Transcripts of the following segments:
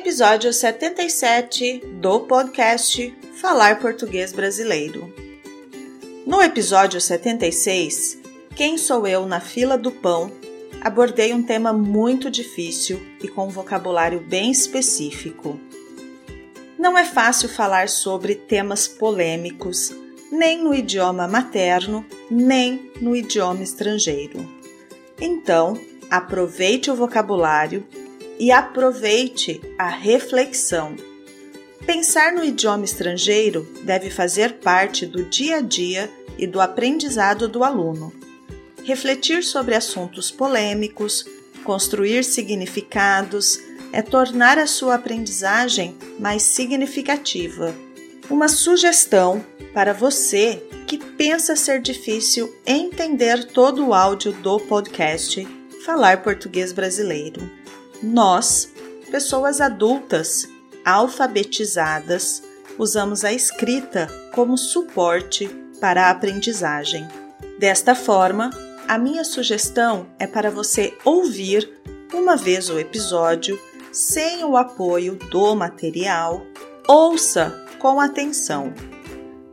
Episódio 77 do podcast Falar Português Brasileiro. No episódio 76, Quem sou eu na fila do pão? abordei um tema muito difícil e com um vocabulário bem específico. Não é fácil falar sobre temas polêmicos, nem no idioma materno, nem no idioma estrangeiro. Então, aproveite o vocabulário e aproveite a reflexão. Pensar no idioma estrangeiro deve fazer parte do dia a dia e do aprendizado do aluno. Refletir sobre assuntos polêmicos, construir significados, é tornar a sua aprendizagem mais significativa. Uma sugestão para você que pensa ser difícil entender todo o áudio do podcast Falar Português Brasileiro nós, pessoas adultas, alfabetizadas, usamos a escrita como suporte para a aprendizagem. Desta forma, a minha sugestão é para você ouvir uma vez o episódio sem o apoio do material, ouça com atenção.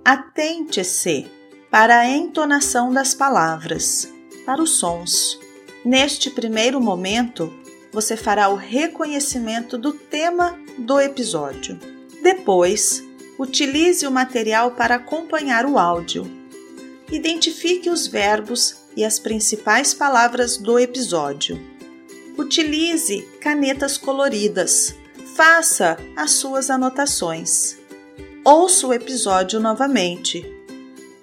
Atente-se para a entonação das palavras, para os sons. Neste primeiro momento, você fará o reconhecimento do tema do episódio. Depois, utilize o material para acompanhar o áudio. Identifique os verbos e as principais palavras do episódio. Utilize canetas coloridas. Faça as suas anotações. Ouça o episódio novamente.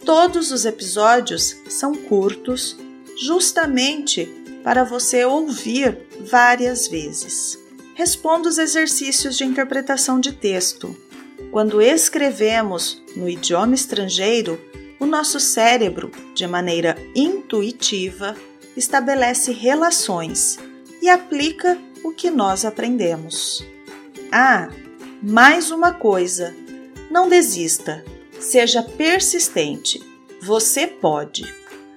Todos os episódios são curtos, justamente para você ouvir várias vezes. Responda os exercícios de interpretação de texto. Quando escrevemos no idioma estrangeiro, o nosso cérebro, de maneira intuitiva, estabelece relações e aplica o que nós aprendemos. Ah, mais uma coisa: não desista, seja persistente. Você pode.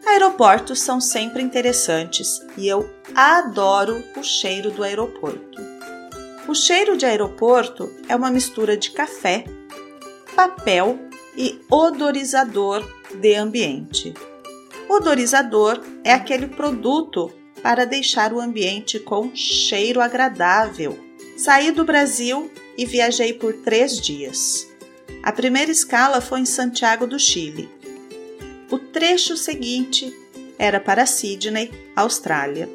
Aeroportos são sempre interessantes e eu adoro o cheiro do aeroporto. O cheiro de aeroporto é uma mistura de café, papel e odorizador de ambiente. Odorizador é aquele produto para deixar o ambiente com cheiro agradável. Saí do Brasil e viajei por três dias. A primeira escala foi em Santiago do Chile o trecho seguinte era para Sydney, Austrália.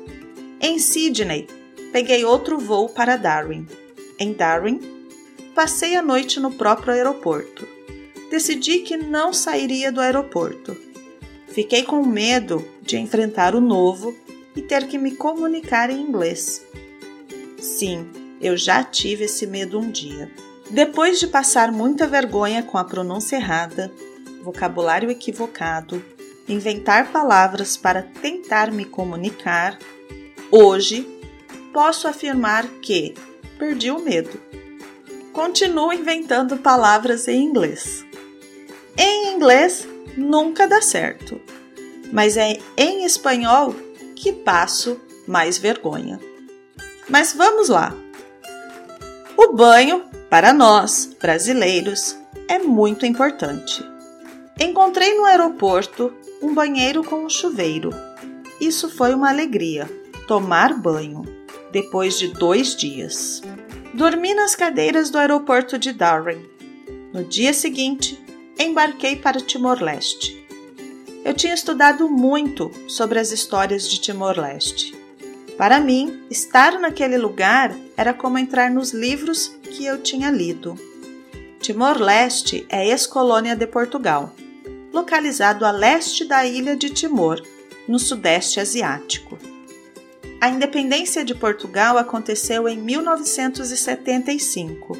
Em Sydney, peguei outro voo para Darwin. Em Darwin, passei a noite no próprio aeroporto. Decidi que não sairia do aeroporto. Fiquei com medo de enfrentar o novo e ter que me comunicar em inglês. Sim, eu já tive esse medo um dia. Depois de passar muita vergonha com a pronúncia errada, vocabulário equivocado, inventar palavras para tentar me comunicar, hoje posso afirmar que perdi o medo. Continuo inventando palavras em inglês. Em inglês nunca dá certo, mas é em espanhol que passo mais vergonha. Mas vamos lá! O banho, para nós, brasileiros, é muito importante. Encontrei no aeroporto um banheiro com um chuveiro. Isso foi uma alegria, tomar banho, depois de dois dias. Dormi nas cadeiras do aeroporto de Darwin. No dia seguinte, embarquei para Timor-Leste. Eu tinha estudado muito sobre as histórias de Timor-Leste. Para mim, estar naquele lugar era como entrar nos livros que eu tinha lido. Timor-Leste é ex-colônia de Portugal localizado a leste da ilha de Timor, no Sudeste Asiático. A independência de Portugal aconteceu em 1975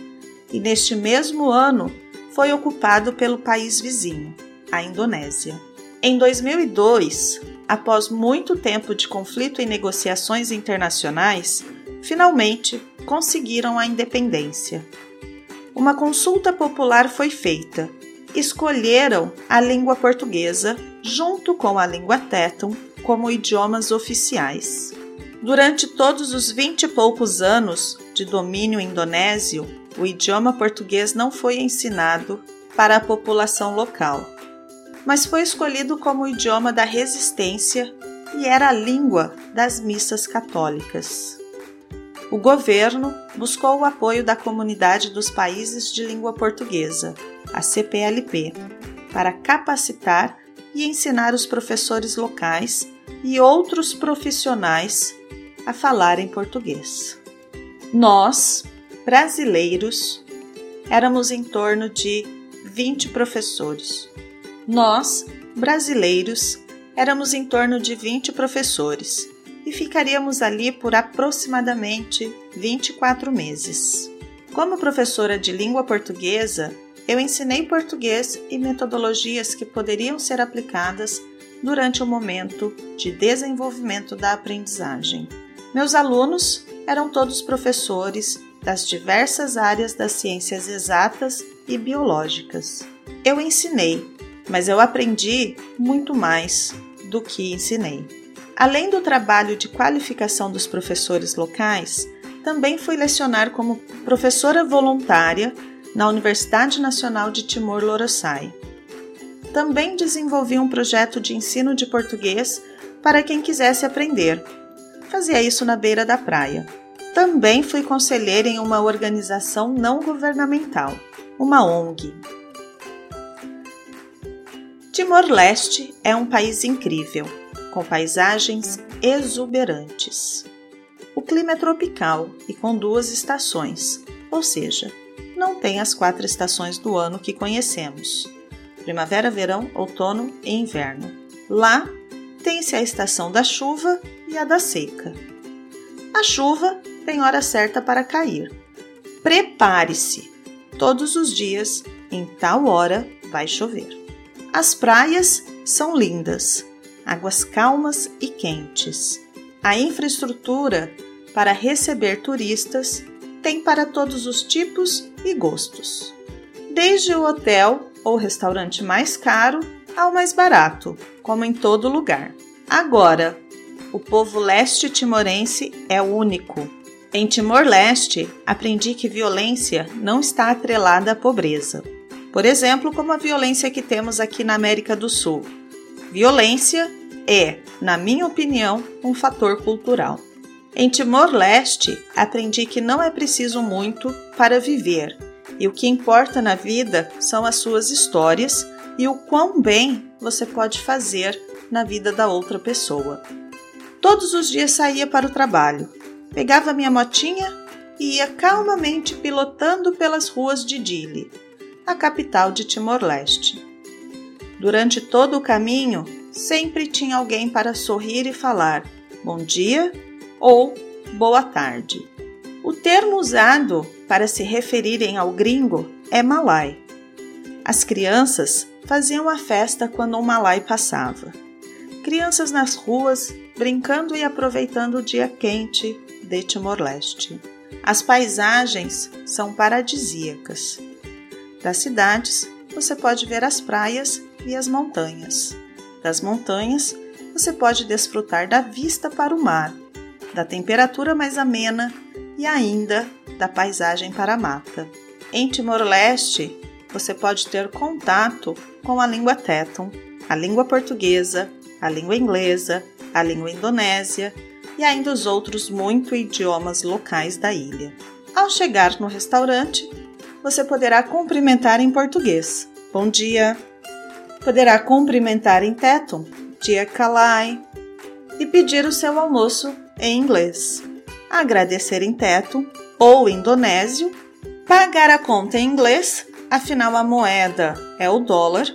e, neste mesmo ano, foi ocupado pelo país vizinho, a Indonésia. Em 2002, após muito tempo de conflito e negociações internacionais, finalmente conseguiram a independência. Uma consulta popular foi feita escolheram a língua portuguesa junto com a língua tétum como idiomas oficiais. Durante todos os vinte e poucos anos, de domínio indonésio, o idioma português não foi ensinado para a população local, mas foi escolhido como idioma da resistência e era a língua das missas católicas. O governo buscou o apoio da Comunidade dos Países de Língua Portuguesa, a CPLP, para capacitar e ensinar os professores locais e outros profissionais a falar em português. Nós, brasileiros, éramos em torno de 20 professores. Nós, brasileiros, éramos em torno de 20 professores e ficaríamos ali por aproximadamente 24 meses. Como professora de língua portuguesa, eu ensinei português e metodologias que poderiam ser aplicadas durante o momento de desenvolvimento da aprendizagem. Meus alunos eram todos professores das diversas áreas das ciências exatas e biológicas. Eu ensinei, mas eu aprendi muito mais do que ensinei. Além do trabalho de qualificação dos professores locais, também fui lecionar como professora voluntária na Universidade Nacional de Timor-Loroçai. Também desenvolvi um projeto de ensino de português para quem quisesse aprender. Fazia isso na beira da praia. Também fui conselheira em uma organização não governamental, uma ONG. Timor-Leste é um país incrível, com paisagens exuberantes. O clima é tropical e com duas estações, ou seja, não tem as quatro estações do ano que conhecemos: primavera, verão, outono e inverno. Lá tem-se a estação da chuva e a da seca. A chuva tem hora certa para cair. Prepare-se! Todos os dias, em tal hora, vai chover. As praias são lindas, águas calmas e quentes. A infraestrutura para receber turistas tem para todos os tipos e gostos, desde o hotel ou restaurante mais caro ao mais barato, como em todo lugar. Agora, o povo leste timorense é único. Em Timor-Leste, aprendi que violência não está atrelada à pobreza. Por exemplo, como a violência que temos aqui na América do Sul. Violência é, na minha opinião, um fator cultural. Em Timor-Leste, aprendi que não é preciso muito para viver e o que importa na vida são as suas histórias e o quão bem você pode fazer na vida da outra pessoa. Todos os dias saía para o trabalho, pegava minha motinha e ia calmamente pilotando pelas ruas de Dili, a capital de Timor-Leste. Durante todo o caminho, sempre tinha alguém para sorrir e falar: Bom dia ou boa tarde. O termo usado para se referirem ao gringo é malai. As crianças faziam a festa quando um malai passava. Crianças nas ruas, brincando e aproveitando o dia quente de Timor-Leste. As paisagens são paradisíacas. Das cidades, você pode ver as praias e as montanhas. Das montanhas, você pode desfrutar da vista para o mar da temperatura mais amena e ainda da paisagem para a mata. Em Timor-Leste, você pode ter contato com a língua Teton, a língua portuguesa, a língua inglesa, a língua indonésia e ainda os outros muitos idiomas locais da ilha. Ao chegar no restaurante, você poderá cumprimentar em português. Bom dia! Poderá cumprimentar em Teton, dia Kalai, e pedir o seu almoço em inglês, agradecer em teto ou indonésio, pagar a conta em inglês, afinal a moeda é o dólar,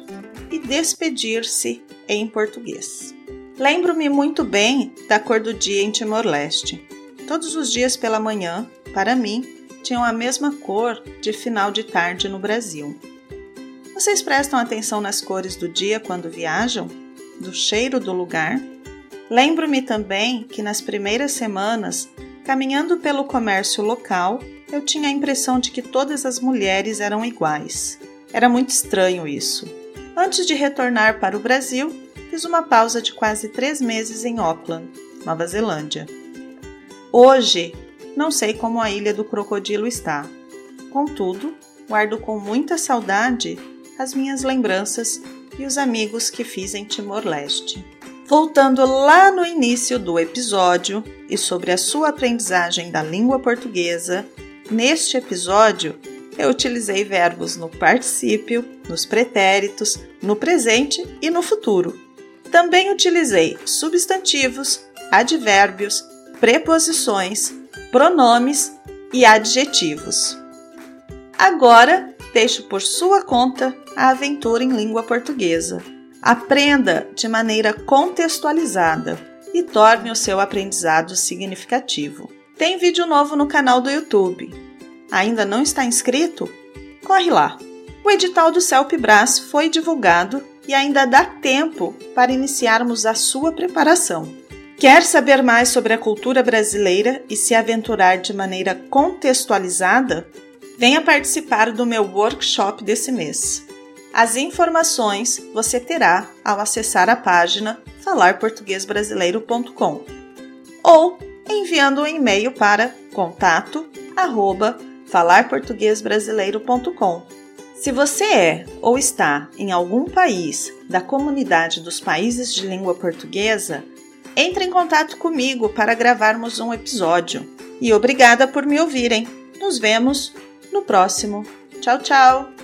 e despedir-se em português. Lembro-me muito bem da cor do dia em Timor-Leste. Todos os dias pela manhã, para mim, tinham a mesma cor de final de tarde no Brasil. Vocês prestam atenção nas cores do dia quando viajam? Do cheiro do lugar? Lembro-me também que nas primeiras semanas, caminhando pelo comércio local, eu tinha a impressão de que todas as mulheres eram iguais. Era muito estranho isso. Antes de retornar para o Brasil, fiz uma pausa de quase três meses em Auckland, Nova Zelândia. Hoje, não sei como a Ilha do Crocodilo está. Contudo, guardo com muita saudade as minhas lembranças e os amigos que fiz em Timor-Leste. Voltando lá no início do episódio e sobre a sua aprendizagem da língua portuguesa, neste episódio eu utilizei verbos no particípio, nos pretéritos, no presente e no futuro. Também utilizei substantivos, advérbios, preposições, pronomes e adjetivos. Agora, deixo por sua conta a aventura em língua portuguesa. Aprenda de maneira contextualizada e torne o seu aprendizado significativo. Tem vídeo novo no canal do YouTube. Ainda não está inscrito? Corre lá! O edital do CELPBRAS foi divulgado e ainda dá tempo para iniciarmos a sua preparação. Quer saber mais sobre a cultura brasileira e se aventurar de maneira contextualizada? Venha participar do meu workshop desse mês. As informações você terá ao acessar a página falarportuguesbrasileiro.com ou enviando um e-mail para contato@falarportuguesbrasileiro.com. Se você é ou está em algum país da comunidade dos países de língua portuguesa, entre em contato comigo para gravarmos um episódio. E obrigada por me ouvirem. Nos vemos no próximo. Tchau, tchau!